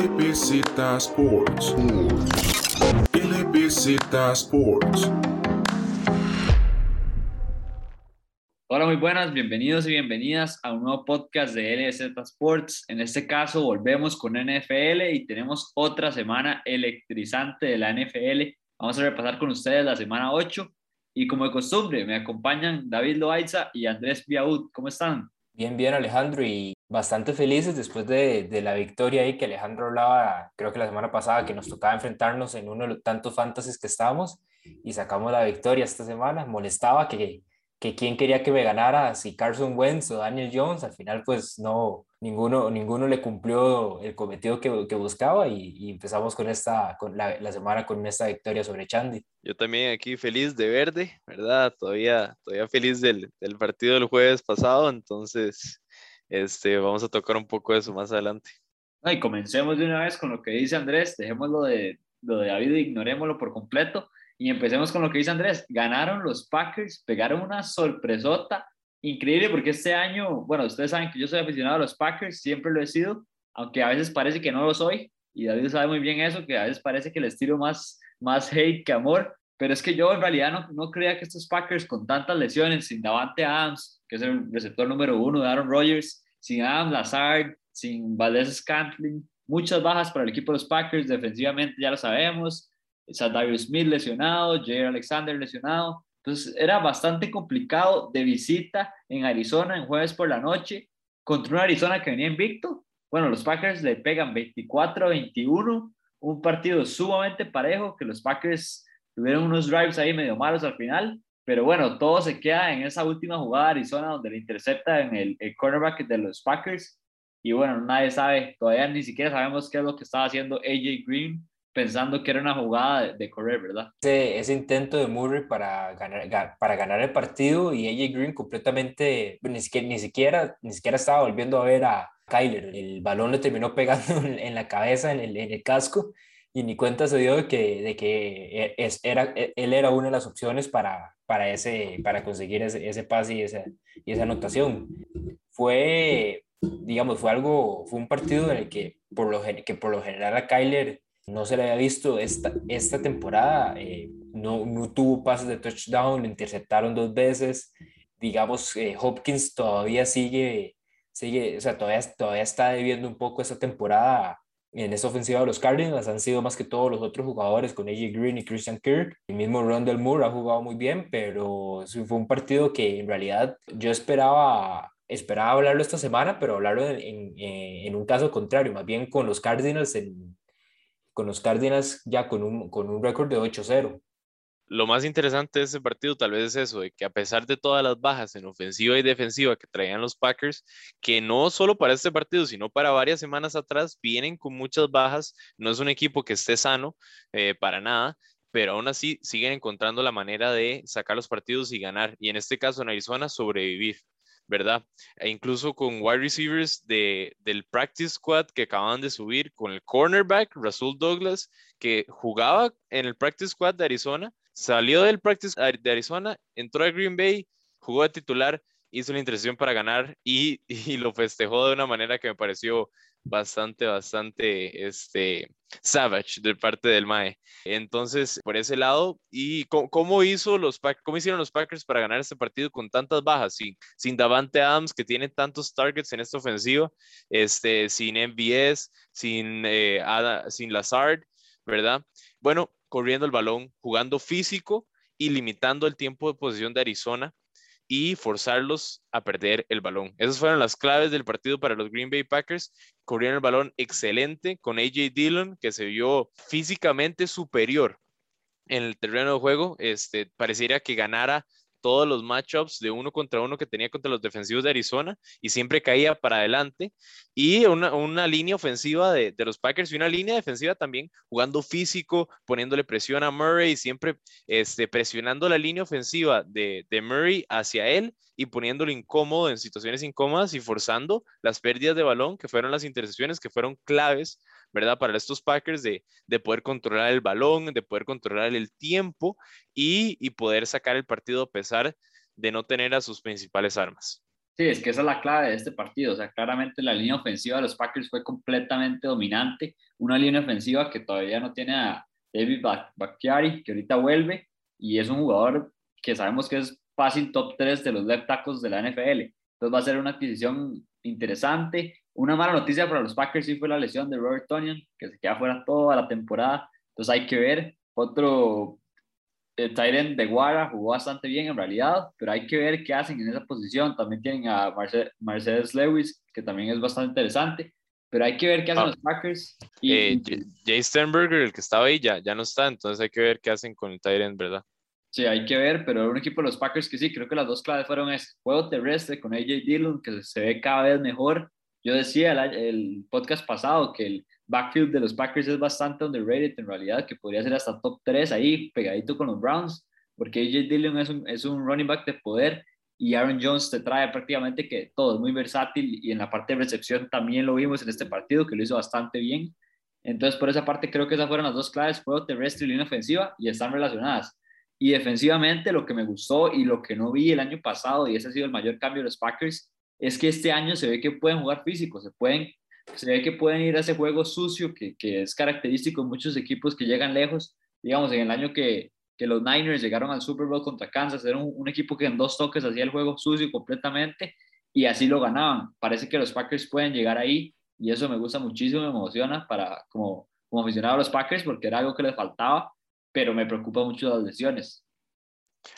LBZ Sports. LBZ Sports. Hola, muy buenas, bienvenidos y bienvenidas a un nuevo podcast de LBZ Sports. En este caso volvemos con NFL y tenemos otra semana electrizante de la NFL. Vamos a repasar con ustedes la semana 8 y como de costumbre me acompañan David Loaiza y Andrés Biaud. ¿Cómo están? Bien, bien Alejandro y bastante felices después de, de, la victoria ahí que Alejandro hablaba, creo que la semana pasada, que nos tocaba enfrentarnos en uno de los tantos fantasies que estábamos y sacamos la victoria esta semana. Molestaba que, que quién quería que me ganara, si Carson Wentz o Daniel Jones, al final pues no, ninguno, ninguno le cumplió el cometido que, que buscaba y, y, empezamos con esta, con la, la, semana con esta victoria sobre Chandy. Yo también aquí feliz de verde, ¿verdad? Todavía, todavía feliz del, del partido del jueves pasado, entonces este, vamos a tocar un poco eso más adelante. y comencemos de una vez con lo que dice Andrés, dejémoslo de, lo de David, ignorémoslo por completo y empecemos con lo que dice Andrés. Ganaron los Packers, pegaron una sorpresota increíble porque este año, bueno, ustedes saben que yo soy aficionado a los Packers, siempre lo he sido, aunque a veces parece que no lo soy, y David sabe muy bien eso, que a veces parece que les tiro más, más hate que amor, pero es que yo en realidad no, no creía que estos Packers con tantas lesiones, sin Davante Adams, que es el receptor número uno de Aaron Rodgers, sin Adam Lazard, sin Valdez Scantling, muchas bajas para el equipo de los Packers, defensivamente ya lo sabemos, Darius Smith lesionado, Jair Alexander lesionado. Entonces era bastante complicado de visita en Arizona en jueves por la noche contra una Arizona que venía invicto. Bueno, los Packers le pegan 24 a 21, un partido sumamente parejo que los Packers tuvieron unos drives ahí medio malos al final, pero bueno, todo se queda en esa última jugada de Arizona donde le intercepta en el, el cornerback de los Packers. Y bueno, nadie sabe, todavía ni siquiera sabemos qué es lo que estaba haciendo AJ Green pensando que era una jugada de, correr, ¿verdad? Ese, ese, intento de Murray para ganar, para ganar el partido y AJ Green completamente, ni siquiera, ni siquiera, ni siquiera estaba volviendo a ver a Kyler. El balón le terminó pegando en, la cabeza, en el, en el, casco, y ni cuenta se dio de que, de que e, era, e, él era una de las opciones para, para, ese, para conseguir ese, ese pase y esa, y esa anotación. Fue, digamos, fue algo, fue un partido en el que por lo, que por lo general a Kyler no se le había visto esta, esta temporada, eh, no, no, tuvo pases de touchdown, lo interceptaron dos veces, digamos, eh, Hopkins todavía sigue, sigue, o sea, todavía, todavía está debiendo un poco esa temporada en esa ofensiva de los Cardinals, han sido más que todos los otros jugadores con AJ Green y Christian Kirk, el mismo Rondell Moore ha jugado muy bien, pero fue un partido que en realidad yo esperaba esperaba hablarlo esta semana, pero hablarlo en, en, en un caso contrario, más bien con los Cardinals en, con los Cardinals ya con un, con un récord de 8-0. Lo más interesante de ese partido tal vez es eso, de que a pesar de todas las bajas en ofensiva y defensiva que traían los Packers, que no solo para este partido, sino para varias semanas atrás, vienen con muchas bajas, no es un equipo que esté sano eh, para nada, pero aún así siguen encontrando la manera de sacar los partidos y ganar, y en este caso en Arizona sobrevivir. ¿verdad? E incluso con wide receivers de, del practice squad que acaban de subir, con el cornerback Rasul Douglas, que jugaba en el practice squad de Arizona, salió del practice de Arizona, entró a Green Bay, jugó de titular, hizo la intercesión para ganar y, y lo festejó de una manera que me pareció bastante, bastante este, savage de parte del MAE. Entonces, por ese lado, ¿y cómo, hizo los, cómo hicieron los Packers para ganar este partido con tantas bajas? Sin, sin Davante Adams, que tiene tantos targets en esta ofensiva, este, sin MVS, sin, eh, sin Lazard, ¿verdad? Bueno, corriendo el balón, jugando físico y limitando el tiempo de posición de Arizona y forzarlos a perder el balón. Esas fueron las claves del partido para los Green Bay Packers. Corrieron el balón excelente con AJ Dillon, que se vio físicamente superior en el terreno de juego. Este, pareciera que ganara todos los matchups de uno contra uno que tenía contra los defensivos de Arizona y siempre caía para adelante. Y una, una línea ofensiva de, de, los Packers y una línea defensiva también jugando físico, poniéndole presión a Murray, siempre este, presionando la línea ofensiva de, de Murray hacia él y poniéndolo incómodo en situaciones incómodas y forzando las pérdidas de balón, que fueron las intercepciones, que fueron claves ¿verdad? Para estos Packers de, de poder controlar el balón, de poder controlar el tiempo y, y, poder sacar el partido a pesar de no tener a sus principales armas. Sí, es que esa es la clave de este partido. O sea, claramente la línea ofensiva de los Packers fue completamente dominante. Una línea ofensiva que todavía no tiene a David Bakhtiari, que ahorita vuelve, y es un jugador que sabemos que es fácil top 3 de los left tackles de la NFL. Entonces va a ser una adquisición interesante. Una mala noticia para los Packers sí fue la lesión de Robert Tonyan, que se queda fuera toda la temporada. Entonces hay que ver. Otro eh, Tyren de Guara jugó bastante bien en realidad, pero hay que ver qué hacen en esa posición. También tienen a Mercedes Lewis, que también es bastante interesante, pero hay que ver qué hacen Ah. los Packers. Y, Eh, Jay Sternberger, el que estaba ahí, ya, ya no está, entonces hay que ver qué hacen con el Tyrant, ¿verdad? Sí, hay que ver, pero un equipo de los Packers que sí, creo que las dos claves fueron ese juego terrestre con AJ Dillon, que se ve cada vez mejor. Yo decía el, podcast pasado que el backfield de los Packers es bastante underrated en realidad, que podría ser hasta top 3 ahí, pegadito con los Browns, porque AJ Dillon es un, es un running back de poder y Aaron Jones te trae prácticamente que todo, es muy versátil y en la parte de recepción también lo vimos en este partido, que lo hizo bastante bien. Entonces, por esa parte, creo que esas fueron las dos claves, juego terrestre y línea ofensiva, y están relacionadas. Y defensivamente, lo que me gustó y lo que no vi el año pasado, y ese ha sido el mayor cambio de los Packers, es que este año se ve que pueden jugar físico, se, pueden, se ve que pueden ir a ese juego sucio que, es característico de muchos equipos que llegan lejos. Digamos, en el año que, los Niners llegaron al Super Bowl contra Kansas, era un, un equipo que en dos toques hacía el juego sucio completamente y así lo ganaban. Parece que los Packers pueden llegar ahí y eso me gusta muchísimo, me emociona para como, como aficionado a los Packers porque era algo que les faltaba, pero me preocupa mucho las lesiones.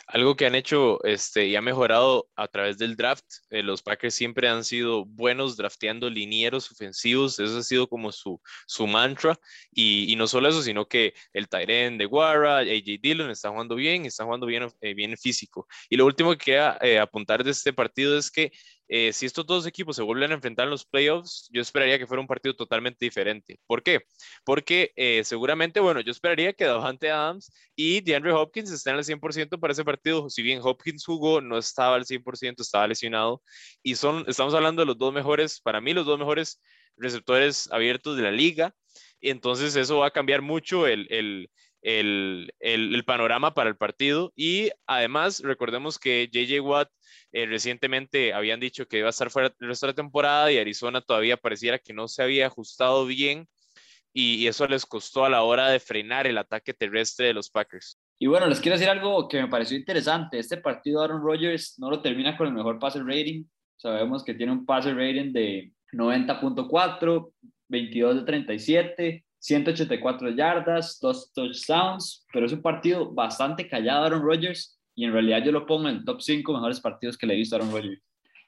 Algo que han hecho este, y ha mejorado a través del draft, eh, los Packers siempre han sido buenos drafteando linieros ofensivos, eso ha sido como su, su mantra, y, no solo eso, sino que el Tyren de Guara, AJ Dillon está jugando bien, está jugando bien, eh, bien físico. Y lo último que queda eh, apuntar de este partido es que eh, si estos dos equipos se vuelven a enfrentar en los playoffs, yo esperaría que fuera un partido totalmente diferente. ¿Por qué? Porque eh, seguramente, bueno, yo esperaría que Davante Adams y DeAndre Hopkins estén al 100% para ese partido. Si bien Hopkins jugó, no estaba al 100%, estaba lesionado. Y son, estamos hablando de los dos mejores, para mí, los dos mejores receptores abiertos de la liga. Entonces eso va a cambiar mucho el, el, el, el, panorama para el partido. Y además, recordemos que JJ Watt eh, recientemente habían dicho que iba a estar fuera el resto de la temporada y Arizona todavía pareciera que no se había ajustado bien y, y, eso les costó a la hora de frenar el ataque terrestre de los Packers. Y bueno, les quiero decir algo que me pareció interesante. Este partido Aaron Rodgers no lo termina con el mejor passer rating. Sabemos que tiene un passer rating de 90.4, 22 de 37, 184 yardas, dos touchdowns, pero es un partido bastante callado Aaron Rodgers y en realidad yo lo pongo en el top 5 mejores partidos que le he visto a Aaron Rodgers.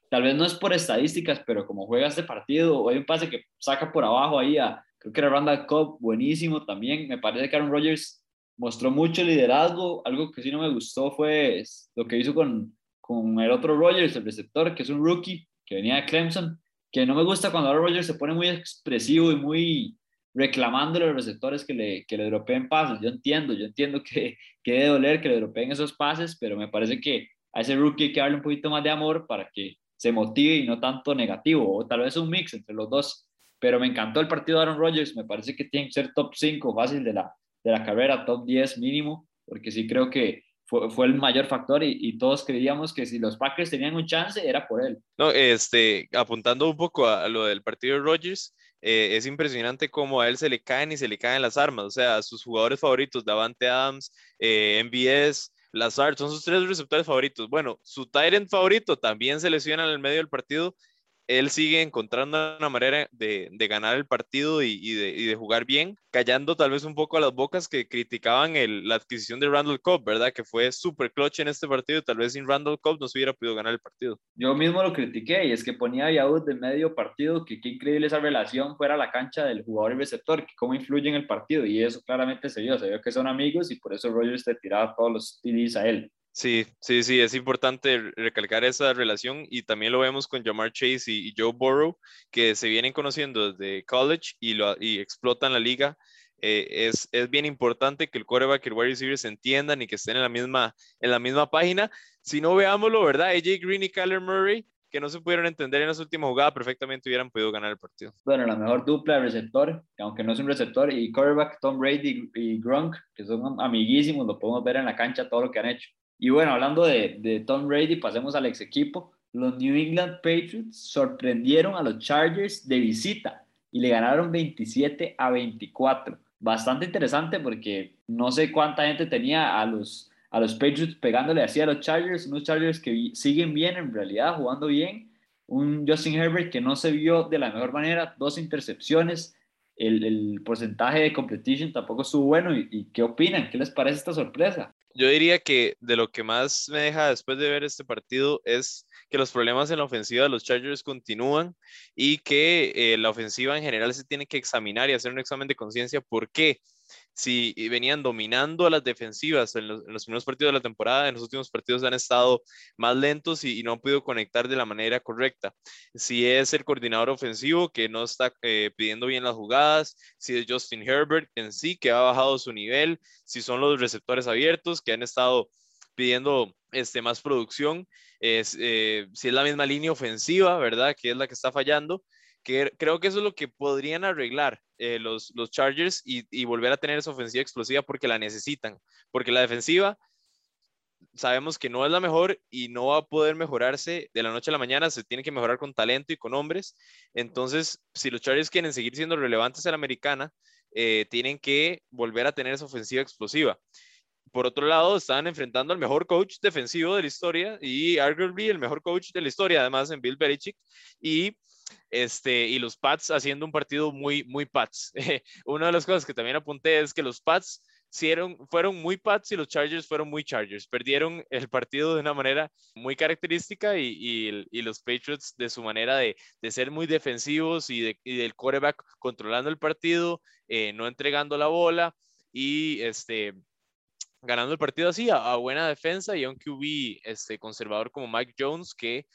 Tal vez no es por estadísticas, pero como juega este partido, hay un pase que saca por abajo ahí a, creo que era Randall Cobb, buenísimo también. Me parece que Aaron Rodgers mostró mucho liderazgo. Algo que sí no me gustó fue lo que hizo con, con el otro Rodgers, el receptor, que es un rookie que venía de Clemson, que no me gusta cuando Aaron Rodgers se pone muy expresivo y muy reclamando a los receptores que le, que le dropeen pases. Yo entiendo, yo entiendo que, que debe doler que le dropeen esos pases, pero me parece que a ese rookie hay que darle un poquito más de amor para que se motive y no tanto negativo, o tal vez un mix entre los dos. Pero me encantó el partido de Aaron Rodgers, me parece que tiene que ser top 5 fácil de la, de la carrera, top 10 mínimo, porque sí creo que fue, fue el mayor factor y, y, todos creíamos que si los Packers tenían un chance era por él. No, este, apuntando un poco a, a lo del partido de Rodgers, eh, es impresionante cómo a él se le caen y se le caen las armas, o sea, sus jugadores favoritos, Davante Adams, eh, MBS, Lazard, son sus tres receptores favoritos. Bueno, su Tyrant favorito también se lesiona en el medio del partido. Él sigue encontrando una manera de, de ganar el partido y, de, y, de, jugar bien, callando tal vez un poco a las bocas que criticaban el, la adquisición de Randall Cobb, ¿verdad? Que fue súper clutch en este partido y tal vez sin Randall Cobb no se hubiera podido ganar el partido. Yo mismo lo critiqué y es que ponía a de medio partido, que qué increíble esa relación fuera la cancha del jugador y receptor, que cómo influye en el partido y eso claramente se vio, se vio que son amigos y por eso Rogers te tiraba todos los TDs a él. Sí, sí, sí, es importante recalcar esa relación y también lo vemos con Jamar Chase y, Joe Burrow, que se vienen conociendo desde college y, lo, y explotan la liga. Eh, es, es, bien importante que el quarterback y el wide receiver se entiendan y que estén en la misma, en la misma página. Si no veámoslo, ¿verdad? AJ Green y Kyler Murray, que no se pudieron entender en esa última jugada, perfectamente hubieran podido ganar el partido. Bueno, la mejor dupla de receptor, aunque no es un receptor, y quarterback Tom Brady y Gronk, que son amiguísimos, lo podemos ver en la cancha todo lo que han hecho. Y bueno, hablando de, Tom Brady, pasemos al ex equipo. los New England Patriots sorprendieron a los Chargers de visita y le ganaron 27 a 24. Bastante interesante porque no sé cuánta gente tenía a los, a los Patriots pegándole así a los Chargers, unos Chargers que siguen bien en realidad, jugando bien. Un Justin Herbert que no se vio de la mejor manera, dos intercepciones, el, el porcentaje de completion tampoco estuvo bueno. ¿Y, ¿Y qué opinan? ¿Qué les parece esta sorpresa? Yo diría que de lo que más me deja después de ver este partido es que los problemas en la ofensiva de los Chargers continúan y que eh, la ofensiva en general se tiene que examinar y hacer un examen de conciencia. ¿Por qué? Si venían dominando a las defensivas en los, primeros partidos de la temporada, en los últimos partidos han estado más lentos y, no han podido conectar de la manera correcta. Si es el coordinador ofensivo que no está eh, pidiendo bien las jugadas, si es Justin Herbert en sí que ha bajado su nivel, si son los receptores abiertos que han estado pidiendo este, más producción, eh, si es la misma línea ofensiva, ¿verdad? Que es la que está fallando creo que eso es lo que podrían arreglar eh, los, los Chargers y, volver a tener esa ofensiva explosiva porque la necesitan. Porque la defensiva sabemos que no es la mejor y no va a poder mejorarse de la noche a la mañana, se tiene que mejorar con talento y con hombres. Entonces, si los Chargers quieren seguir siendo relevantes en la americana, eh, tienen que volver a tener esa ofensiva explosiva. Por otro lado, estaban enfrentando al mejor coach defensivo de la historia y arguably el mejor coach de la historia, además en Bill Belichick. Y este, y los Pats haciendo un partido muy, muy Pats. Una de las cosas que también apunté es que los Pats fueron muy Pats y los Chargers fueron muy Chargers. Perdieron el partido de una manera muy característica y, y, los Patriots de su manera de, de ser muy defensivos y, de, y, del quarterback controlando el partido, eh, no entregando la bola y este, ganando el partido así a, a, buena defensa y a un QB este, conservador como Mike Jones que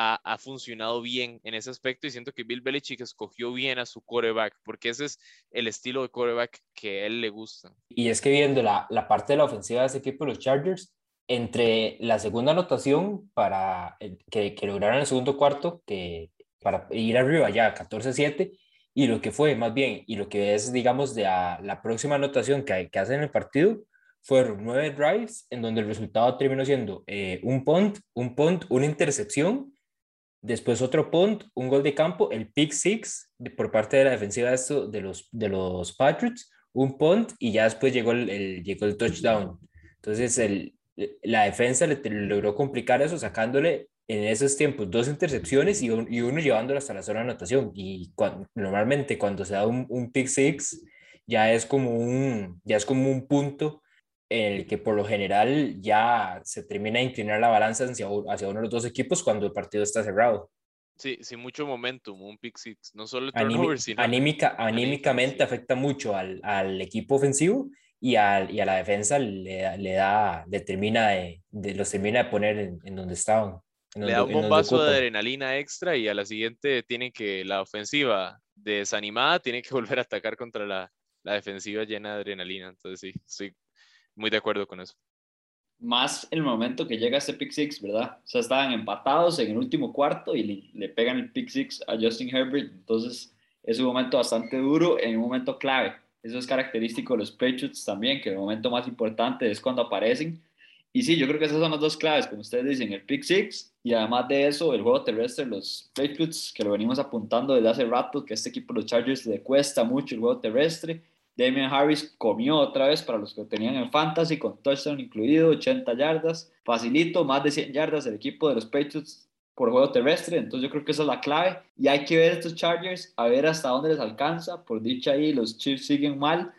ha, funcionado bien en ese aspecto y siento que Bill Belichick escogió bien a su quarterback porque ese es el estilo de quarterback que a él le gusta. Y es que viendo la, la parte de la ofensiva de ese equipo, los Chargers, entre la segunda anotación para que, que lograron el segundo cuarto, que para ir arriba ya 14-7, y lo que fue más bien, y lo que es, digamos, de la, próxima anotación que, que hacen en el partido, fueron nueve drives en donde el resultado terminó siendo eh, un punt, un punt, una intercepción Después otro punt, un gol de campo, el pick six por parte de la defensiva de, los, de los Patriots, un punt y ya después llegó el, llegó el touchdown. Entonces el, la defensa le, logró complicar eso sacándole en esos tiempos dos intercepciones y, y uno llevándolo hasta la zona de anotación. Y normalmente cuando se da un, un pick six ya es como un, ya es como un punto el que por lo general ya se termina de inclinar la balanza hacia, hacia uno de los dos equipos cuando el partido está cerrado. Sí, sin mucho momentum, un pick six, no solo el turnover, sino... Anímica, anímicamente afecta mucho al, al equipo ofensivo y, al, y, a la defensa le, le da, le termina de, los termina de poner en, en donde estaban. le da un bombazo de adrenalina extra y a la siguiente tienen que, la ofensiva desanimada tiene que volver a atacar contra la, la defensiva llena de adrenalina. Entonces sí, estoy muy de acuerdo con eso. Más el momento que llega ese pick six, ¿verdad? O sea, estaban empatados en el último cuarto y le, pegan el pick six a Justin Herbert. Entonces, es un momento bastante duro en un momento clave. Eso es característico de los Patriots también, que el momento más importante es cuando aparecen. Y sí, yo creo que esas son las dos claves, como ustedes dicen, el pick six y además de eso, el juego terrestre, los Patriots, que lo venimos apuntando desde hace rato, que a este equipo, los Chargers, le cuesta mucho el juego terrestre Damian Harris comió otra vez para los que tenían en fantasy con touchdown incluido, 80 yardas, facilito, más de 100 yardas el equipo de los Patriots por juego terrestre, entonces yo creo que esa es la clave. Y hay que ver estos Chargers a ver hasta dónde les alcanza, por dicha ahí los Chiefs siguen mal,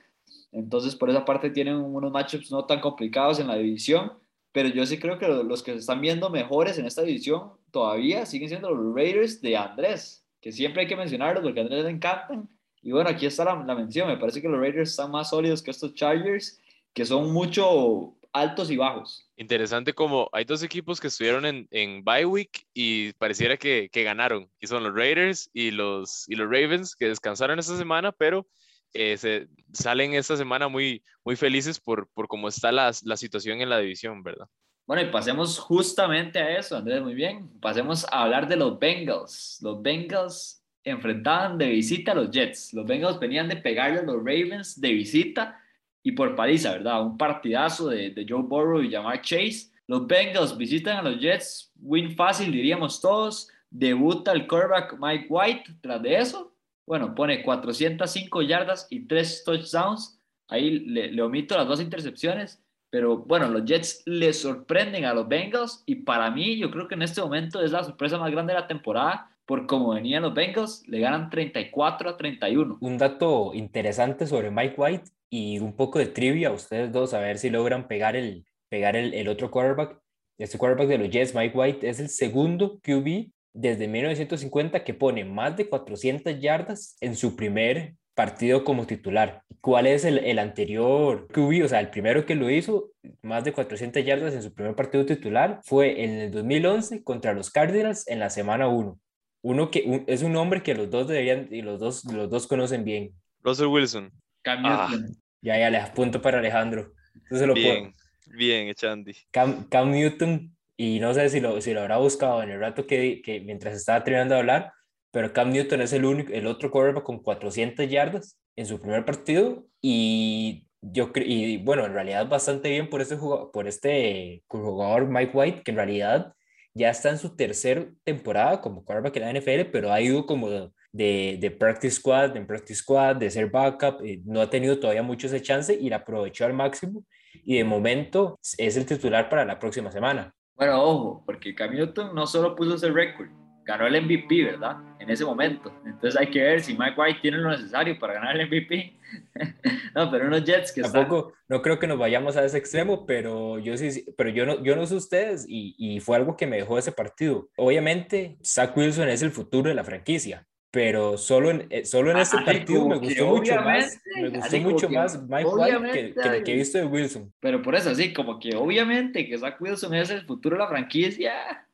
entonces por esa parte tienen unos matchups no tan complicados en la división, pero yo sí creo que los que se están viendo mejores en esta división todavía siguen siendo los Raiders de Andrés, que siempre hay que mencionarlos porque a Andrés le encantan y bueno, aquí está la, mención. Me parece que los Raiders están más sólidos que estos Chargers, que son mucho altos y bajos. Interesante como hay dos equipos que estuvieron en, en bye week y pareciera que, que, ganaron, y son los Raiders y los, y los Ravens, que descansaron esta semana, pero eh, se, salen esta semana muy, muy felices por, por cómo está la, la situación en la división, ¿verdad? Bueno, y pasemos justamente a eso, Andrés, muy bien. Pasemos a hablar de los Bengals. Los Bengals enfrentaban de visita a los Jets. Los Bengals venían de pegarle a los Ravens de visita y por paliza, ¿verdad? Un partidazo de, Joe Burrow y Jamar Chase. Los Bengals visitan a los Jets, win fácil diríamos todos. Debuta el quarterback Mike White tras de eso. Bueno, pone 405 yardas y 3 touchdowns. Ahí le, le omito las dos intercepciones. Pero bueno, los Jets le sorprenden a los Bengals y para mí yo creo que en este momento es la sorpresa más grande de la temporada por cómo venían los Bengals, le ganan 34 a 31. Un dato interesante sobre Mike White y un poco de trivia ustedes dos, a ver si logran pegar el, pegar el, el otro quarterback. Este quarterback de los Jets, Mike White, es el segundo QB desde 1950 que pone más de 400 yardas en su primer partido como titular. ¿Cuál es el, el, anterior QB? O sea, el primero que lo hizo, más de 400 yardas en su primer partido titular, fue en el 2011 contra los Cardinals en la semana 1 uno que es un nombre que los dos deberían y los dos los dos conocen bien. Russell Wilson. Cam Newton. Ah, ya, ya, les apunto para Alejandro. Entonces lo bien, bien, Echandy. Cam, Cam, Newton, y no sé si lo, si lo habrá buscado en el rato que, que mientras estaba terminando de hablar, pero Cam Newton es el, único, el otro quarterback con 400 yardas en su primer partido y yo y bueno, en realidad bastante bien por este jugador, por este jugador Mike White, que en realidad ya está en su tercera temporada como quarterback en la NFL, pero ha ido como de, de, practice squad, en practice squad, de ser backup, eh, no ha tenido todavía mucho ese chance y la aprovechó al máximo y de momento es el titular para la próxima semana. Bueno, ojo, porque Cam Newton no solo puso ese récord, ganó el MVP, ¿verdad? En ese momento. Entonces hay que ver si Mike White tiene lo necesario para ganar el MVP. no, pero unos Jets que Tampoco, no creo que nos vayamos a ese extremo, pero yo sí, pero yo no, yo no sé ustedes y, y fue algo que me dejó ese partido. Obviamente, Zach Wilson es el futuro de la franquicia, pero solo en, eh, solo en este partido me gustó mucho más, me gustó mucho más Mike White que, que, lo que he visto de Wilson. Pero por eso, sí, como que obviamente que Zach Wilson es el futuro de la franquicia,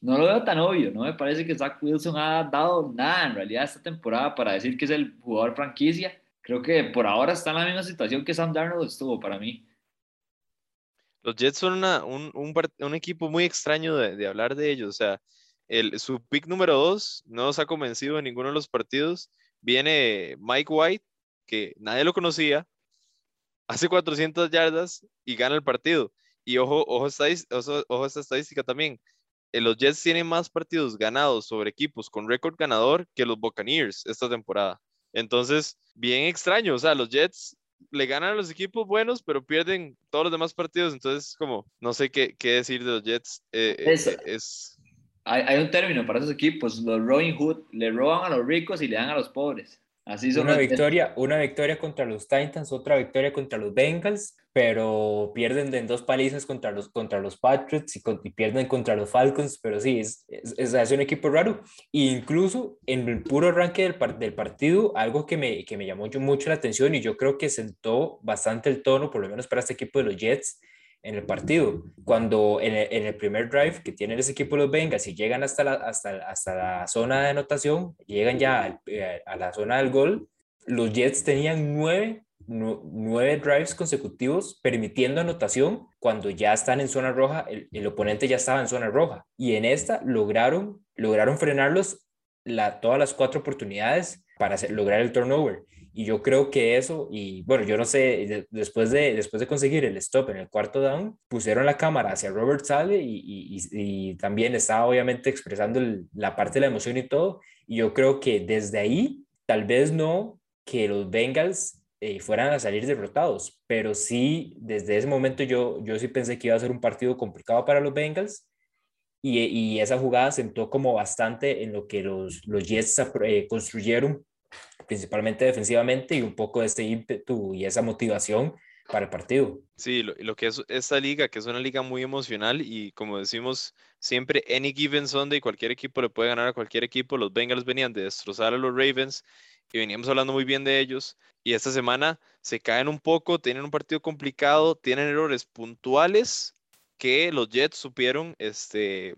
no lo veo tan obvio, no me parece que Zach Wilson ha dado nada en realidad esta temporada para decir que es el jugador franquicia. Creo que por ahora está en la misma situación que Sam Darnold estuvo para mí. Los Jets son un, un, un, equipo muy extraño de, hablar de ellos. O sea, el, su pick número dos no nos ha convencido en ninguno de los partidos. Viene Mike White, que nadie lo conocía, hace 400 yardas y gana el partido. Y ojo, ojo, ojo, ojo esta estadística también. Eh, los Jets tienen más partidos ganados sobre equipos con récord ganador que los Buccaneers esta temporada. Entonces, bien extraño, o sea, los Jets le ganan a los equipos buenos, pero pierden todos los demás partidos, entonces como, no sé qué, qué decir de los Jets. Eh, eh es, es... Hay, hay, un término para esos equipos, los Robin Hood, le roban a los ricos y le dan a los pobres. Así son una, victoria, una victoria contra los Titans, otra victoria contra los Bengals, pero pierden en dos palizas contra los, contra los Patriots y, con, y pierden contra los Falcons, pero sí, es, es, es, un equipo raro. E incluso en el puro arranque del, del partido, algo que me, que me llamó mucho la atención y yo creo que sentó bastante el tono, por lo menos para este equipo de los Jets, en el partido. Cuando en el, en el, primer drive que tiene ese equipo los Bengals y llegan hasta la, hasta, hasta la zona de anotación, llegan ya a, eh, a la zona del gol, los Jets tenían nueve, nueve drives consecutivos permitiendo anotación cuando ya están en zona roja, el, el, oponente ya estaba en zona roja. Y en esta lograron, lograron frenarlos la, todas las cuatro oportunidades para lograr el turnover. Y yo creo que eso, y bueno, yo no sé, después de, después de conseguir el stop en el cuarto down, pusieron la cámara hacia Robert Sale y, y, también estaba obviamente expresando la parte de la emoción y todo. Y yo creo que desde ahí, tal vez no que los Bengals eh, fueran a salir derrotados, pero sí, desde ese momento yo, yo sí pensé que iba a ser un partido complicado para los Bengals. Y, y esa jugada sentó como bastante en lo que los, los Jets eh, construyeron principalmente defensivamente y un poco de ese ímpetu y esa motivación para el partido. Sí, lo, lo, que es esta liga, que es una liga muy emocional y como decimos siempre, any given Sunday, cualquier equipo le puede ganar a cualquier equipo. Los Bengals venían de destrozar a los Ravens y veníamos hablando muy bien de ellos. Y esta semana se caen un poco, tienen un partido complicado, tienen errores puntuales que los Jets supieron, este,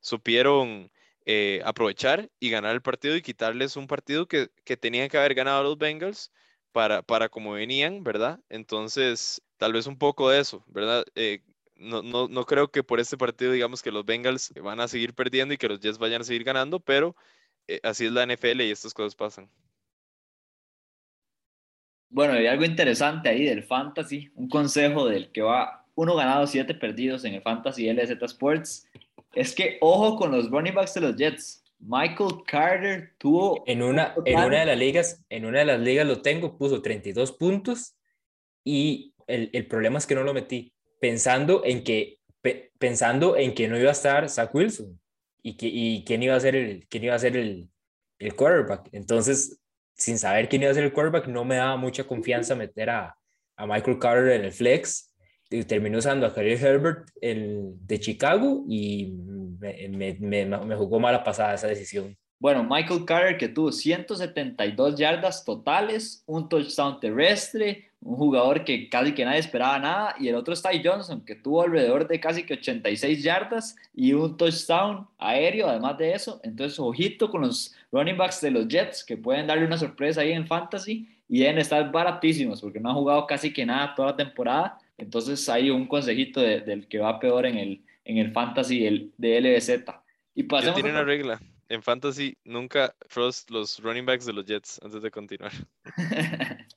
supieron eh, aprovechar y ganar el partido y quitarles un partido que, que tenían que haber ganado los Bengals para, para como venían, ¿verdad? Entonces, tal vez un poco de eso, ¿verdad? Eh, no, no, no, creo que por este partido digamos que los Bengals van a seguir perdiendo y que los Jets vayan a seguir ganando, pero eh, así es la NFL y estas cosas pasan. Bueno, hay algo interesante ahí del fantasy, un consejo del que va uno ganado, siete perdidos en el Fantasy LZ Sports. Es que ojo con los running backs de los Jets. Michael Carter tuvo en una, en una de las ligas, en una de las ligas lo tengo, puso 32 puntos y el, el problema es que no lo metí pensando en que pensando en que no iba a estar Zach Wilson y, que, y quién iba a ser el quién iba a ser el, el quarterback. Entonces, sin saber quién iba a ser el quarterback, no me daba mucha confianza meter a, a Michael Carter en el flex. Y terminé usando a Khalil Herbert el, de Chicago y me, me, me, jugó mala pasada esa decisión. Bueno, Michael Carter que tuvo 172 yardas totales, un touchdown terrestre, un jugador que casi que nadie esperaba nada, y el otro es Ty Johnson, que tuvo alrededor de casi que 86 yardas y un touchdown aéreo, además de eso. Entonces, ojito con los running backs de los Jets, que pueden darle una sorpresa ahí en Fantasy y deben estar baratísimos, porque no han jugado casi que nada toda la temporada. Entonces, hay un consejito del que va peor en el, en el Fantasy el, de LBZ. Y pasemos tiene una regla. En Fantasy, nunca Frost los running backs de los Jets antes de continuar.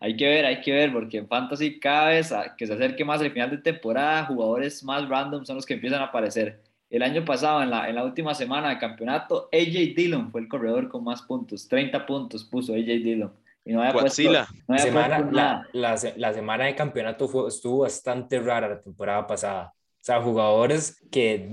hay que ver, hay que ver, porque en Fantasy cada vez que se acerque más el final de temporada, jugadores más random son los que empiezan a aparecer. El año pasado, en la, en la última semana de campeonato, AJ Dillon fue el corredor con más puntos. 30 puntos puso AJ Dillon. Y no había puesto, no semana, la, la, la, semana de campeonato fue, estuvo bastante rara la temporada pasada. O sea, jugadores que,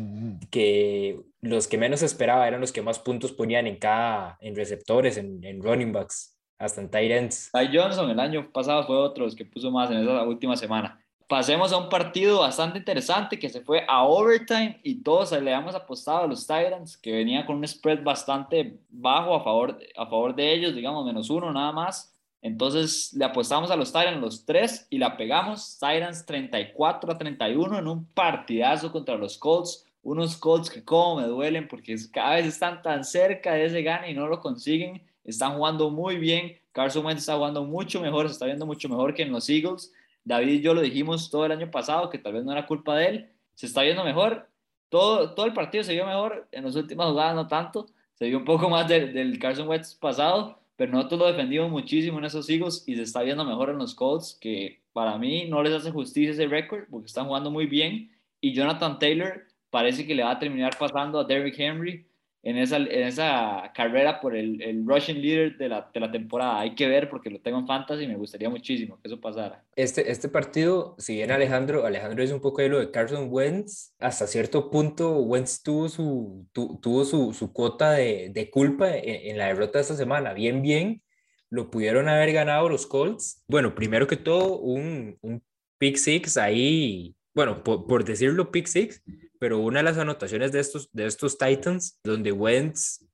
que los que menos esperaba eran los que más puntos ponían en cada, en receptores, en, en running backs hasta en tight ends. Ty Johnson el año pasado fue otro los que puso más en esa última semana. Pasemos a un partido bastante interesante que se fue a overtime y todos le habíamos apostado a los Titans que venían con un spread bastante bajo a favor, a favor de ellos, digamos menos uno nada más. Entonces le apostamos a los Titans los tres y la pegamos. Titans 34 a 31 en un partidazo contra los Colts. Unos Colts que como me duelen porque cada vez están tan cerca de ese gane y no lo consiguen están jugando muy bien. Carson Wentz está jugando mucho mejor, se está viendo mucho mejor que en los Eagles. David y yo lo dijimos todo el año pasado, que tal vez no era culpa de él. Se está viendo mejor. Todo, todo el partido se vio mejor. En las últimas jugadas no tanto. Se vio un poco más del Carson Wentz pasado, pero nosotros lo defendimos muchísimo en esos Eagles y se está viendo mejor en los Colts, que para mí no les hace justicia ese récord porque están jugando muy bien. Y Jonathan Taylor parece que le va a terminar pasando a Derrick Henry en esa, en esa carrera por el, el rushing leader de la, de la, temporada. Hay que ver porque lo tengo en fantasy y me gustaría muchísimo que eso pasara. Este, este partido, si bien Alejandro, Alejandro es un poco de lo de Carson Wentz, hasta cierto punto Wentz tuvo su, tuvo su, su cuota de, de culpa en, en, la derrota de esta semana. Bien, bien, lo pudieron haber ganado los Colts. Bueno, primero que todo, un, un pick six ahí, bueno, por, por decirlo pick six, pero una de las anotaciones de estos, de estos Titans, donde Wentz,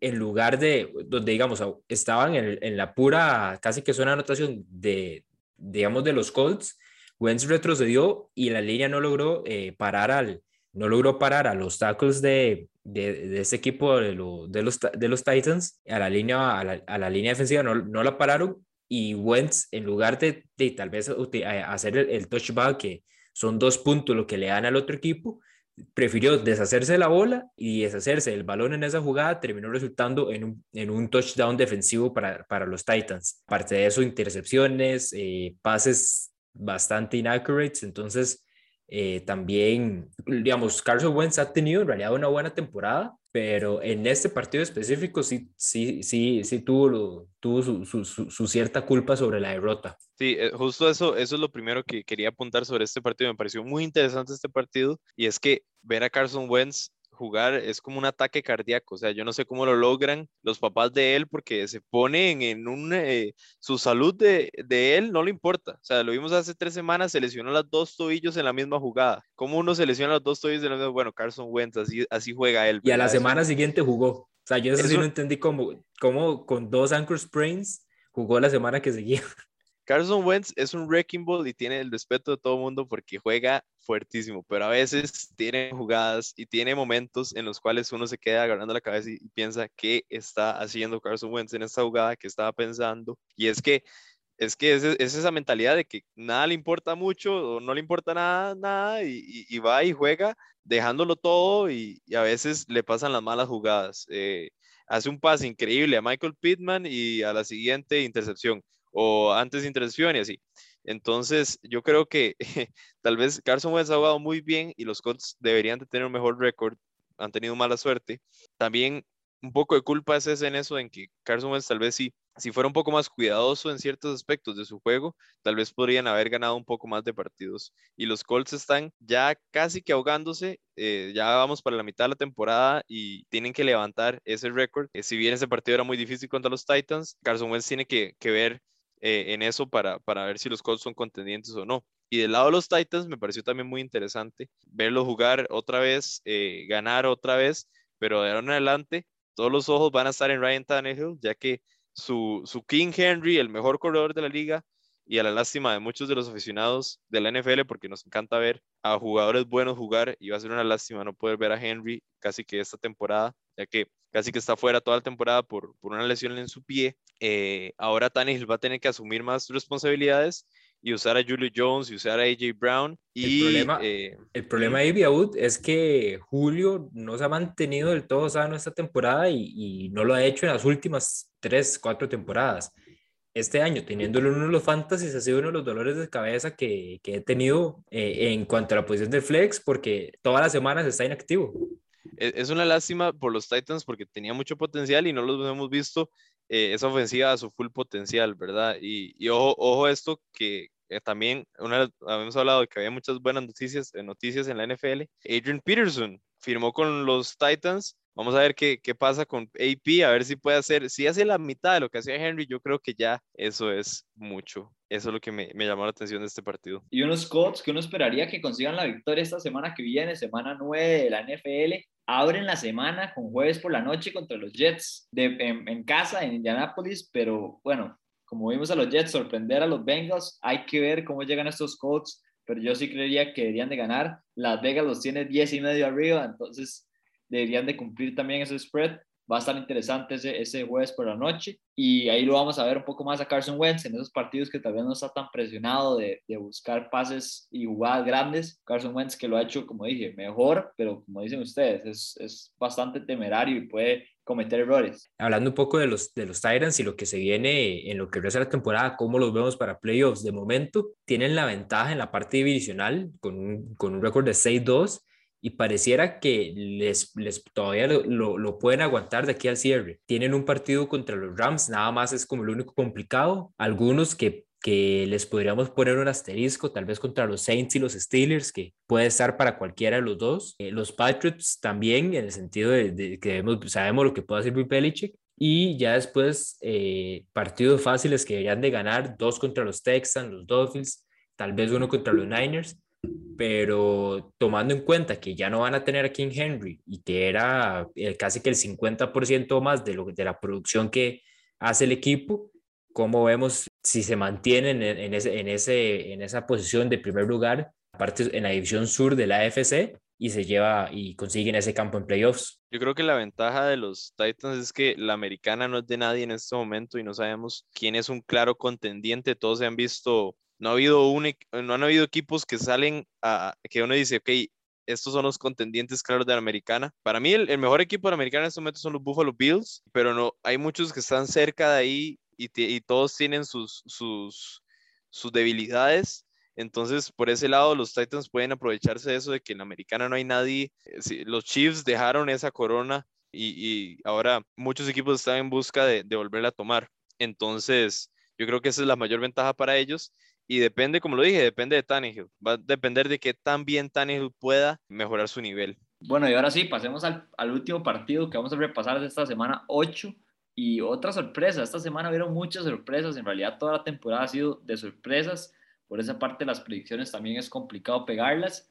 en lugar de, donde digamos, estaban en, en la pura, casi que es una anotación de, digamos, de los Colts, Wentz retrocedió y la línea no logró eh, parar al, no logró parar a los tackles de, de, de ese equipo de, lo, de, los, de los Titans, a la línea, a la, a la línea defensiva no, no, la pararon y Wentz, en lugar de, de tal vez hacer el, el touchback que son dos puntos lo que le dan al otro equipo, prefirió deshacerse de la bola y deshacerse del balón en esa jugada, terminó resultando en un, en un touchdown defensivo para, para los Titans. Aparte de eso, intercepciones, eh, pases bastante inaccurates, entonces eh, también, digamos, Carson Wentz ha tenido en realidad una buena temporada, pero en este partido específico sí, sí, sí, sí tuvo, tuvo su, su, su, cierta culpa sobre la derrota. Sí, eh, justo eso, eso es lo primero que quería apuntar sobre este partido. Me pareció muy interesante este partido y es que ver a Carson Wentz jugar es como un ataque cardíaco, o sea, yo no sé cómo lo logran los papás de él porque se ponen en un, eh, su salud de, de, él no le importa, o sea, lo vimos hace tres semanas, se lesionó los dos tobillos en la misma jugada, ¿cómo uno se lesiona los dos tobillos de la misma? Bueno, Carson Wentz, así, así juega él. Y a la semana siguiente jugó, o sea, yo eso, sí no entendí cómo, cómo con dos ankle sprains jugó la semana que seguía. Carson Wentz es un wrecking ball y tiene el respeto de todo el mundo porque juega fuertísimo, pero a veces tiene jugadas y tiene momentos en los cuales uno se queda agarrando la cabeza y, piensa qué está haciendo Carson Wentz en esta jugada, qué estaba pensando. Y es que es que es, es, esa mentalidad de que nada le importa mucho o no le importa nada, nada y, va y juega dejándolo todo y, y, a veces le pasan las malas jugadas. Eh, hace un pase increíble a Michael Pittman y a la siguiente intercepción o antes de intercepción y así. Entonces, yo creo que tal vez Carson Wentz ha jugado muy bien y los Colts deberían de tener un mejor récord, han tenido mala suerte. También un poco de culpa es en eso, en que Carson Wentz tal vez sí, si fuera un poco más cuidadoso en ciertos aspectos de su juego, tal vez podrían haber ganado un poco más de partidos. Y los Colts están ya casi que ahogándose, eh, ya vamos para la mitad de la temporada y tienen que levantar ese récord. Eh, si bien ese partido era muy difícil contra los Titans, Carson Wentz tiene que, que ver eh, en eso para, para ver si los Colts son contendientes o no. Y del lado de los Titans me pareció también muy interesante verlo jugar otra vez, ganar otra vez, pero de ahora en adelante todos los ojos van a estar en Ryan Tannehill, ya que su, su King Henry, el mejor corredor de la liga, y a la lástima de muchos de los aficionados de la NFL, porque nos encanta ver a jugadores buenos jugar, y va a ser una lástima no poder ver a Henry casi que esta temporada, ya que casi que está fuera toda la temporada por, por una lesión en su pie. Eh, ahora Tannehill va a tener que asumir más responsabilidades y usar a Julio Jones y usar a AJ Brown. Y, el problema, eh, el problema de Wood es que Julio no se ha mantenido del todo sano esta temporada y, y, no lo ha hecho en las últimas tres, cuatro temporadas. Este año, teniéndolo en uno de los fantasies, ha sido uno de los dolores de cabeza que, que he tenido eh, en cuanto a la posición de flex, porque todas las semanas está inactivo. E, es una lástima por los Titans porque tenía mucho potencial y no los hemos visto eh, esa ofensiva a su full potencial, ¿verdad? Y, y ojo, esto que, eh, también una, habíamos hablado de que había muchas buenas noticias, eh, noticias en la NFL. Adrian Peterson firmó con los Titans. Vamos a ver qué, qué pasa con AP, a ver si puede hacer, si hace la mitad de lo que hacía Henry, yo creo que ya eso es mucho. Eso es lo que me, me llamó la atención de este partido. Y unos Colts que uno esperaría que consigan la victoria esta semana que viene, semana 9 de la NFL, abren la semana con jueves por la noche contra los Jets en, casa en Indianapolis, pero bueno, como vimos a los Jets sorprender a los Bengals, hay que ver cómo llegan estos Colts, pero yo sí creería que deberían de ganar. Las Vegas los tiene 10 y medio arriba, entonces deberían de cumplir también ese spread. Va a estar interesante ese, ese jueves por la noche y ahí lo vamos a ver un poco más a Carson Wentz en esos partidos que tal vez no está tan presionado de, de buscar pases y jugadas grandes. Carson Wentz que lo ha hecho, como dije, mejor, pero como dicen ustedes, es, es bastante temerario y puede cometer errores. Hablando un poco de los, de los Tyrants y lo que se viene en lo que resta la temporada, cómo los vemos para playoffs, de momento tienen la ventaja en la parte divisional con con un récord de 6-2 y pareciera que les, les todavía lo, lo, pueden aguantar de aquí al cierre. Tienen un partido contra los Rams, nada más es como lo único complicado. Algunos que que les podríamos poner un asterisco, tal vez contra los Saints y los Steelers, que puede estar para cualquiera de los dos. Eh, los Patriots también, en el sentido de, que sabemos lo que puede hacer Bill Belichick. Y ya después, eh, partidos fáciles que deberían de ganar, dos contra los Texans, los Dolphins, tal vez uno contra los Niners. Pero tomando en cuenta que ya no van a tener a King Henry y que era eh, casi que el 50% más de, lo, de la producción que hace el equipo, cómo vemos si se mantienen en, ese, en, ese, en esa posición de primer lugar, aparte en la división sur de la AFC, y se lleva y consiguen ese campo en playoffs. Yo creo que la ventaja de los Titans es que la americana no es de nadie en este momento y no sabemos quién es un claro contendiente. Todos se han visto, no ha habido, un, no han habido equipos que salen a que uno dice, ok, estos son los contendientes claros de la americana. Para mí, el, mejor equipo de la americana en este momento son los Buffalo Bills, pero no, hay muchos que están cerca de ahí y, todos tienen sus, sus, sus debilidades. Entonces, por ese lado, los Titans pueden aprovecharse de eso, de que en la americana no hay nadie. Eh, los Chiefs dejaron esa corona y, ahora muchos equipos están en busca de, de, volverla a tomar. Entonces, yo creo que esa es la mayor ventaja para ellos. Y depende, como lo dije, depende de Tannehill. Va a depender de qué tan bien Tannehill pueda mejorar su nivel. Bueno, y ahora sí, pasemos al, último partido que vamos a repasar de esta semana 8 y otra sorpresa, esta semana vieron muchas sorpresas, en realidad toda la temporada ha sido de sorpresas, por esa parte las predicciones también es complicado pegarlas.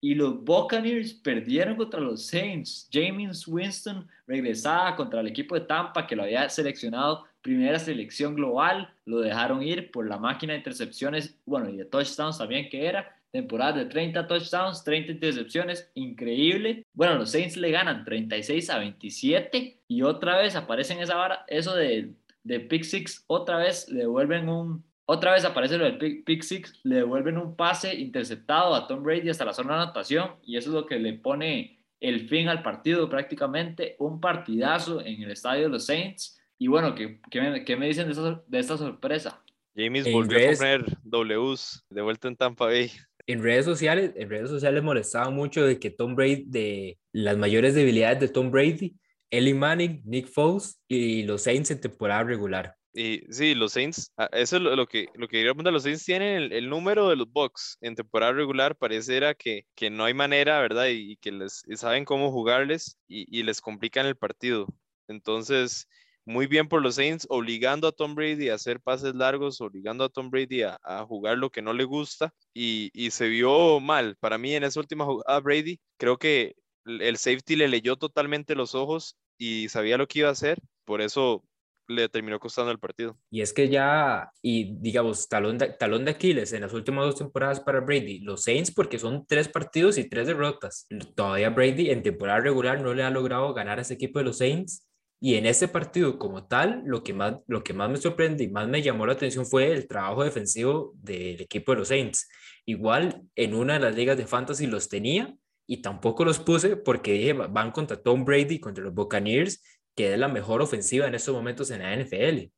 Y los Buccaneers perdieron contra los Saints. James Winston regresaba contra el equipo de Tampa que lo había seleccionado primera selección global, lo dejaron ir por la máquina de intercepciones, bueno, y de touchdowns también que era, temporada de 30 touchdowns, 30 intercepciones, increíble. Bueno, los Saints le ganan 36 a 27 y otra vez aparece en esa vara eso de, de pick six, otra vez le devuelven un, otra vez aparece lo del pick, pick six, le devuelven un pase interceptado a Tom Brady hasta la zona de anotación y eso es lo que le pone el fin al partido prácticamente, un partidazo en el estadio de los Saints. Y bueno, ¿qué, qué, me, qué me dicen de esta, de esta sorpresa? James En volvió redes- a poner Ws de vuelta en Tampa Bay. En redes sociales, en redes sociales molestaba mucho de que Tom Brady, de las mayores debilidades de Tom Brady, Eli Manning, Nick Foles y los Saints en temporada regular. Y sí, los Saints, ah, eso es lo, lo que, lo que quería preguntar, los Saints tienen el, el número de los Bucks en temporada regular, pareciera que, que no hay manera, ¿verdad? Y, y que les y saben cómo jugarles y, y les complican el partido. Entonces, muy bien por los Saints, obligando a Tom Brady a hacer pases largos, obligando a Tom Brady a, jugar lo que no le gusta y, y se vio mal. Para mí en esa última jugada, Brady, creo que el el safety le leyó totalmente los ojos y sabía lo que iba a hacer, por eso le terminó costando el partido. Y es que ya, y digamos, talón de, talón de Aquiles en las últimas dos temporadas para Brady, los Saints, porque son tres partidos y tres derrotas. Todavía Brady en temporada regular no le ha logrado ganar a ese equipo de los Saints. Y en ese partido como tal, lo que más, lo que más me sorprende y más me llamó la atención fue el trabajo defensivo del equipo de los Saints. Igual en una de las ligas de fantasy los tenía y tampoco los puse porque dije, "Va- van contra Tom Brady, contra los Buccaneers, que es la mejor ofensiva en estos momentos en la NFL.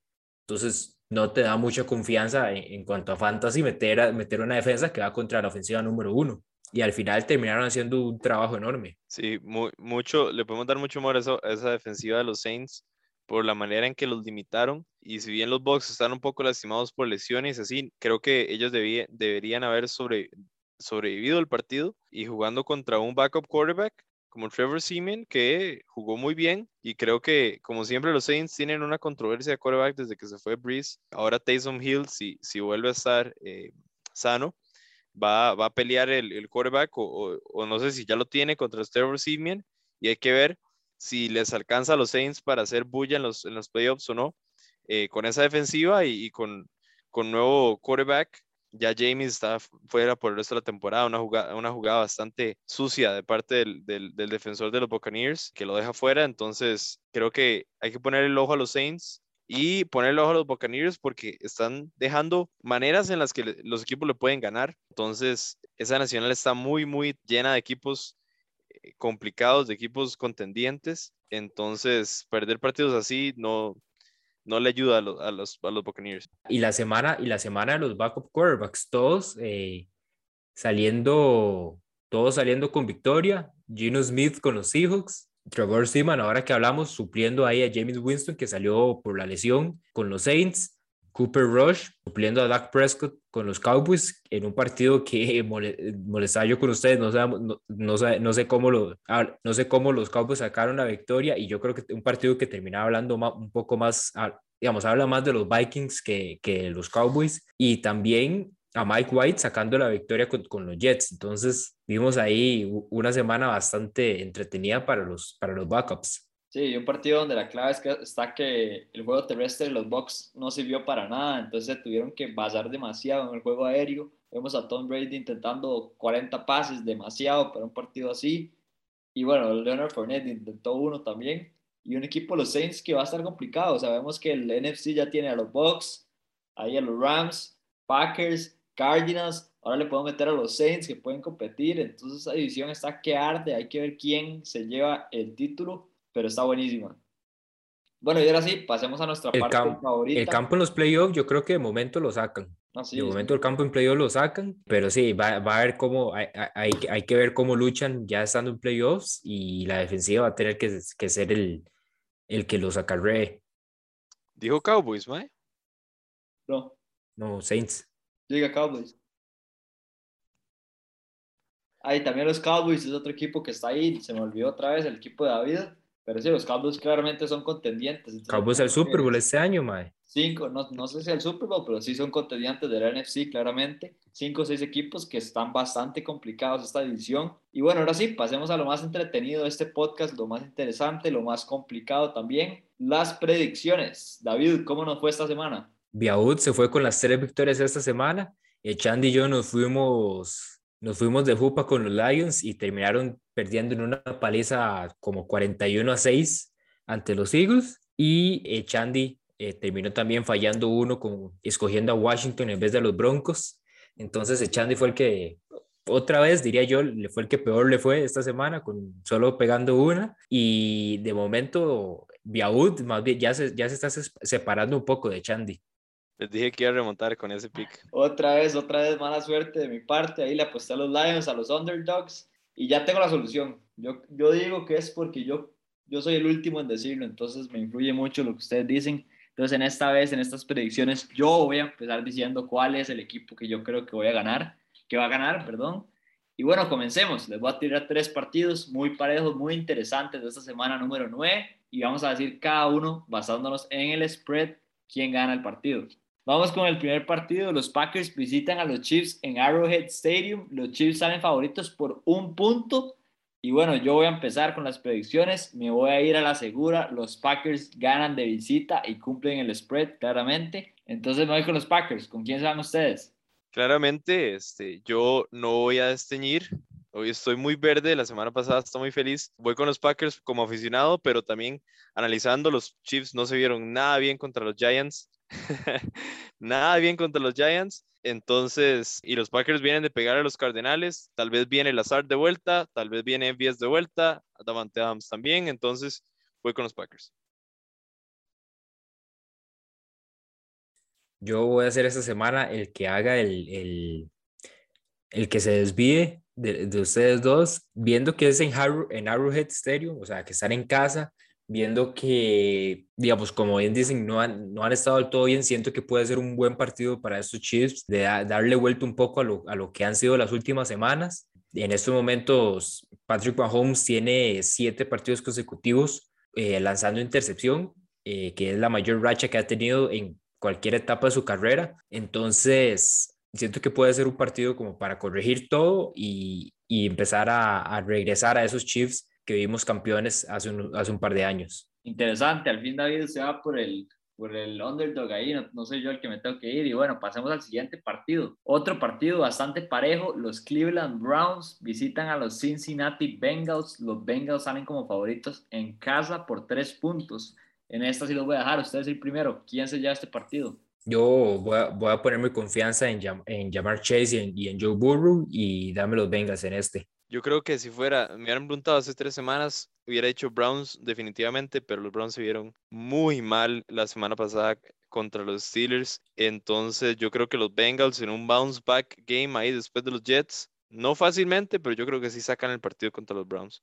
Entonces, no te da mucha confianza en, cuanto a fantasy meter, meter una defensa que va contra la ofensiva número uno. Y al final terminaron haciendo un trabajo enorme. Sí, mu- mucho, le podemos dar mucho amor a, eso- a esa defensiva de los Saints por la manera en que los limitaron. Y si bien los Bucks están un poco lastimados por lesiones, así, creo que ellos debí- deberían haber sobre, sobrevivido el partido y jugando contra un backup quarterback como Trevor Simeon, que jugó muy bien. Y creo que, como siempre, los Saints tienen una controversia de quarterback desde que se fue Breeze. Ahora Taysom Hill, si, si vuelve a estar eh, sano, va, va a pelear el, el quarterback o, o- no sé si ya lo tiene contra Trevor Simeon y hay que ver si les alcanza a los Saints para hacer bulla en los, en los playoffs o no. Eh, con esa defensiva y, y con, con nuevo quarterback, ya James está fu- fuera por el resto de la temporada, una jugada, una jugada bastante sucia de parte del, del, del defensor de los Buccaneers que lo deja fuera, entonces creo que hay que poner el ojo a los Saints y ponerle ojo a los Buccaneers porque están dejando maneras en las que los equipos le pueden ganar. Entonces, esa nacional está muy, muy llena de equipos eh, complicados, de equipos contendientes. Entonces, perder partidos así no, no le ayuda a, los a, los, a los Buccaneers. Y la semana, y la semana de los backup quarterbacks, todos eh, saliendo, todos saliendo con victoria. Gino Smith con los Seahawks. Trevor Seaman, ahora que hablamos, supliendo ahí a James Winston, que salió por la lesión con los Saints. Cooper Rush, supliendo a Dak Prescott con los Cowboys en un partido que mole- molestaba yo con ustedes, no, no, no, no sé cómo lo, ah, no sé cómo los Cowboys sacaron la victoria y yo creo que un partido que terminaba hablando ma- un poco más, ah, digamos, habla más de los Vikings que, que los Cowboys y también a Mike White sacando la victoria con, con los Jets. Entonces vimos ahí una semana bastante entretenida para los, para los backups. Sí, un partido donde la clave es que está que el juego terrestre de los Bucks no sirvió para nada, entonces tuvieron que basar demasiado en el juego aéreo. Vemos a Tom Brady intentando 40 pases, demasiado para un partido así. Y bueno, Leonard Fournette intentó uno también. Y un equipo, los Saints, que va a estar complicado. Sabemos que el NFC ya tiene a los Bucks, ahí a los Rams, Packers, Cardinals. Ahora le podemos meter a los Saints que pueden competir. Entonces esa división está que arde. Hay que ver quién se lleva el título pero está buenísima. Bueno, y ahora sí, pasemos a nuestra El, parte cam- favorita. el campo en los playoffs, yo creo que de momento lo sacan. Ah, sí, de sí. momento el campo en playoffs lo sacan, pero sí, va, va a ver cómo, hay, hay, que- hay que ver cómo luchan ya estando en playoffs y la defensiva va a tener que, que ser el, el que los acarree. Dijo Cowboys, ¿mae? No, No, Saints. Diga Cowboys. Ahí también los Cowboys es otro equipo que está ahí. Se me olvidó otra vez el equipo de David. Pero sí, los Cowboys claramente son contendientes. Entonces, Cowboys al Super Bowl este año, mae. Cinco, no, no sé si al Super Bowl, pero sí son contendientes del NFC, claramente. Cinco o seis equipos que están bastante complicados esta división. Y bueno, ahora sí, pasemos a lo más entretenido de este podcast, lo más interesante, lo más complicado también. Las predicciones. David, ¿cómo nos fue esta semana? Biaud se fue con las tres victorias esta semana. Y Chandy y yo nos fuimos, nos fuimos de jupa con los Lions y terminaron perdiendo en una paliza como 41 a 6 ante los Eagles. Y eh, Chandy eh, terminó también fallando uno, con, escogiendo a Washington en vez de a los Broncos. Entonces, eh, Chandy fue el que, otra vez diría yo, le fue el que peor le fue esta semana, con solo pegando una. Y de momento, Biaud más bien ya se, ya se está separando un poco de Chandy. Les dije que iba a remontar con ese pick. Otra vez, otra vez mala suerte de mi parte. Ahí le aposté a los Lions, a los Underdogs y ya tengo la solución. Yo, yo digo que es porque yo, yo soy el último en decirlo, entonces me influye mucho lo que ustedes dicen. Entonces, en esta vez, en estas predicciones, yo voy a empezar diciendo cuál es el equipo que yo creo que voy a ganar, que va a ganar, perdón. Y bueno, comencemos. Les voy a tirar tres partidos muy parejos, muy interesantes de esta semana número 9 y vamos a decir cada uno basándonos en el spread quién gana el partido. Vamos con el primer partido. Los Packers visitan a los Chiefs en Arrowhead Stadium. Los Chiefs salen favoritos por un punto. Y bueno, yo voy a empezar con las predicciones. Me voy a ir a la segura. Los Packers ganan de visita y cumplen el spread claramente. Entonces me voy con los Packers. ¿Con quién se van ustedes? Claramente, este, yo no voy a desteñir. Hoy estoy muy verde, la semana pasada estoy muy feliz. Voy con los Packers como aficionado, pero también analizando, los Chiefs no se vieron nada bien contra los Giants. Nada bien contra los Giants. Entonces, y los Packers vienen de pegar a los Cardenales. Tal vez viene Lazard de vuelta, tal vez viene MVS de vuelta, Davante Adams también. Entonces, voy con los Packers. Yo voy a hacer esta semana el que haga el, el, el que se desvíe de, de, ustedes dos, viendo que es en, en Arrowhead Stadium, o sea, que están en casa, viendo que, digamos, como bien dicen, no han, no han estado del todo bien, siento que puede ser un buen partido para estos Chiefs, de darle vuelta un poco a lo, a lo que han sido las últimas semanas. En estos momentos, Patrick Mahomes tiene siete partidos consecutivos eh, lanzando intercepción, eh, que es la mayor racha que ha tenido en cualquier etapa de su carrera. Entonces, siento que puede ser un partido como para corregir todo y, y empezar a, a regresar a esos Chiefs que vimos campeones hace un, hace un par de años. Interesante, al fin David se va por el, por el underdog ahí, no, no, soy yo el que me tengo que ir. Y bueno, pasemos al siguiente partido. Otro partido bastante parejo, los Cleveland Browns visitan a los Cincinnati Bengals. Los Bengals salen como favoritos en casa por tres puntos. En esta sí los voy a dejar, ustedes el primero. ¿Quién se lleva este partido? Yo voy a, voy a poner mi confianza en, en Jamar Chase y en, y en Joe Burrow y dame los Bengals en este. Yo creo que si fuera, me hubieran preguntado hace tres semanas, hubiera dicho Browns definitivamente, pero los Browns se vieron muy mal la semana pasada contra los Steelers. Entonces yo creo que los Bengals en un bounce back game ahí después de los Jets, no fácilmente, pero yo creo que sí sacan el partido contra los Browns.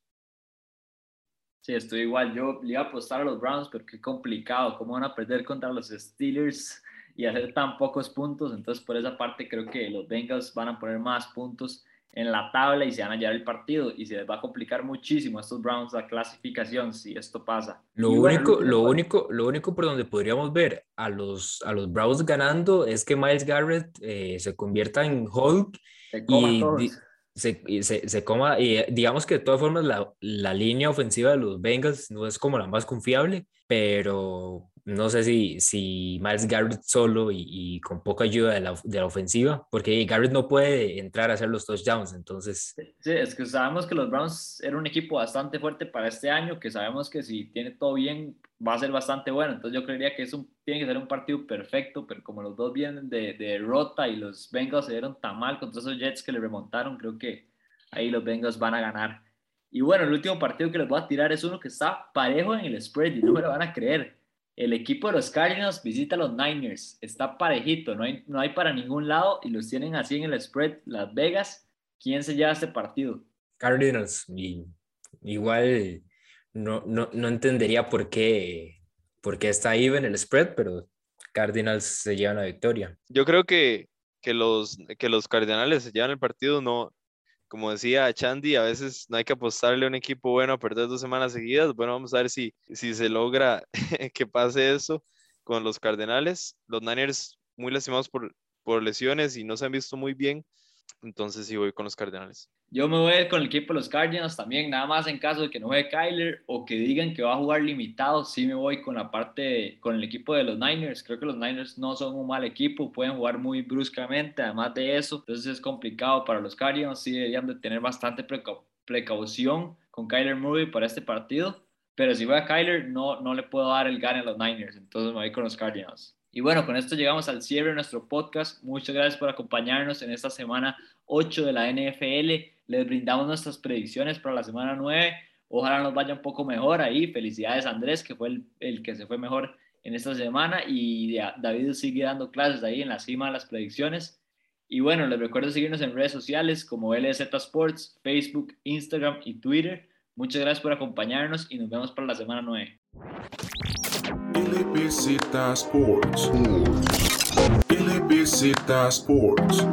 Sí, estoy igual. Yo le iba a apostar a los Browns, pero qué complicado. ¿Cómo van a perder contra los Steelers y hacer tan pocos puntos? Entonces, por esa parte, creo que los Bengals van a poner más puntos en la tabla y se van a llevar el partido y se les va a complicar muchísimo a estos Browns la clasificación si esto pasa. Lo único, bueno, lo único, lo único por donde podríamos ver a los, a los Browns ganando es que Miles Garrett eh, se convierta en Hulk y se, se, se, coma y digamos que de todas formas la, la línea ofensiva de los Bengals no es como la más confiable, pero no sé si, si Miles Garrett solo y, y con poca ayuda de la, de la, ofensiva, porque Garrett no puede entrar a hacer los touchdowns, entonces... Sí, es que sabemos que los Browns eran un equipo bastante fuerte para este año, que sabemos que si tiene todo bien va a ser bastante bueno, entonces yo creería que es un, tiene que ser un partido perfecto, pero como los dos vienen de, de derrota y los Bengals se dieron tan mal contra esos Jets que le remontaron, creo que ahí los Bengals van a ganar. Y bueno, el último partido que les voy a tirar es uno que está parejo en el spread y no me lo van a creer el equipo de los Cardinals visita a los Niners. Está parejito, no hay, no hay para ningún lado y los tienen así en el spread Las Vegas. ¿Quién se lleva este partido? Cardinals. Y igual no, no, no entendería por qué, por qué está ahí en el spread, pero Cardinals se llevan la victoria. Yo creo que, que, los, que los Cardinals se llevan el partido, no, como decía Chandy, a veces no hay que apostarle a un equipo bueno a perder dos semanas seguidas. Bueno, vamos a ver si, si se logra que pase eso con los Cardenales. Los Niners muy lastimados por, por lesiones y no se han visto muy bien. Entonces sí voy con los Cardenales. Yo me voy con el equipo de los Cardinals también, nada más en caso de que no juegue Kyler o que digan que va a jugar limitado, sí me voy con la parte, con el equipo de los Niners. Creo que los Niners no son un mal equipo, pueden jugar muy bruscamente, además de eso, entonces es complicado para los Cardinals, sí deberían de tener bastante precaución con Kyler Murray para este partido, pero si voy a Kyler no, no le puedo dar el gane a los Niners, entonces me voy con los Cardinals. Y bueno, con esto llegamos al cierre de nuestro podcast. Muchas gracias por acompañarnos en esta semana 8 de la NFL. Les brindamos nuestras predicciones para la semana 9. Ojalá nos vaya un poco mejor ahí. Felicidades Andrés, que fue el, el que se fue mejor en esta semana. Y David sigue dando clases ahí en la cima de las predicciones. Y bueno, les recuerdo seguirnos en redes sociales como LZ Sports, Facebook, Instagram y Twitter. Muchas gracias por acompañarnos y nos vemos para la semana 9. Ilipicita Sports. Ilipicita Sports.